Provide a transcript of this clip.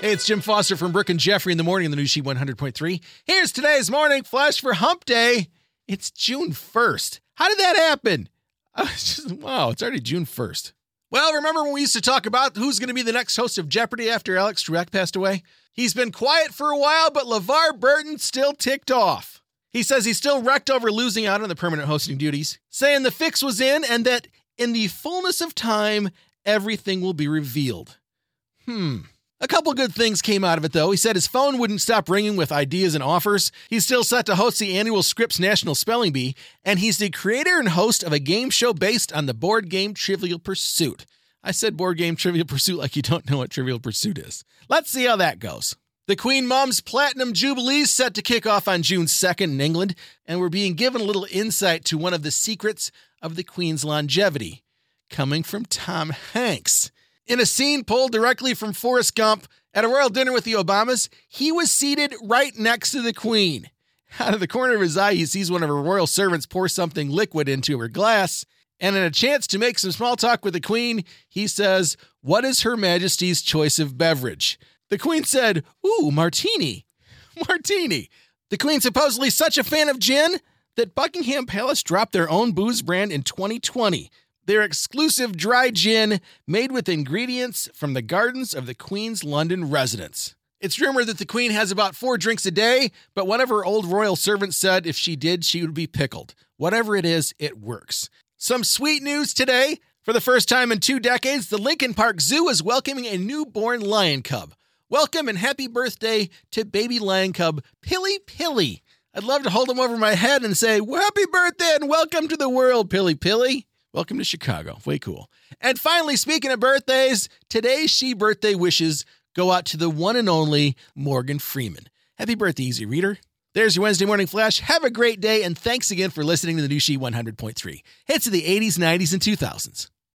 Hey, it's Jim Foster from Brooke and Jeffrey in the morning on the new sheet 100.3. Here's today's morning flash for Hump Day. It's June 1st. How did that happen? I was just, wow, it's already June 1st. Well, remember when we used to talk about who's going to be the next host of Jeopardy after Alex Trebek passed away? He's been quiet for a while, but LeVar Burton still ticked off. He says he's still wrecked over losing out on the permanent hosting duties, saying the fix was in and that in the fullness of time, everything will be revealed. Hmm. A couple good things came out of it, though. He said his phone wouldn't stop ringing with ideas and offers. He's still set to host the annual Scripps National Spelling Bee, and he's the creator and host of a game show based on the board game Trivial Pursuit. I said board game Trivial Pursuit like you don't know what Trivial Pursuit is. Let's see how that goes. The Queen Mom's Platinum Jubilee is set to kick off on June 2nd in England, and we're being given a little insight to one of the secrets of the Queen's longevity, coming from Tom Hanks. In a scene pulled directly from Forrest Gump at a royal dinner with the Obamas, he was seated right next to the Queen. Out of the corner of his eye, he sees one of her royal servants pour something liquid into her glass, and in a chance to make some small talk with the Queen, he says, What is Her Majesty's choice of beverage? The Queen said, Ooh, martini. Martini. The Queen supposedly such a fan of gin that Buckingham Palace dropped their own booze brand in 2020 their exclusive dry gin made with ingredients from the gardens of the Queen's London residence. It's rumored that the Queen has about four drinks a day, but one of her old royal servants said if she did, she would be pickled. Whatever it is, it works. Some sweet news today. For the first time in two decades, the Lincoln Park Zoo is welcoming a newborn lion cub. Welcome and happy birthday to baby lion cub Pilly Pilly. I'd love to hold him over my head and say, well, Happy birthday and welcome to the world, Pilly Pilly. Welcome to Chicago. Way cool. And finally, speaking of birthdays, today's She birthday wishes go out to the one and only Morgan Freeman. Happy birthday, Easy Reader. There's your Wednesday morning flash. Have a great day, and thanks again for listening to the new She 100.3. Hits of the 80s, 90s, and 2000s.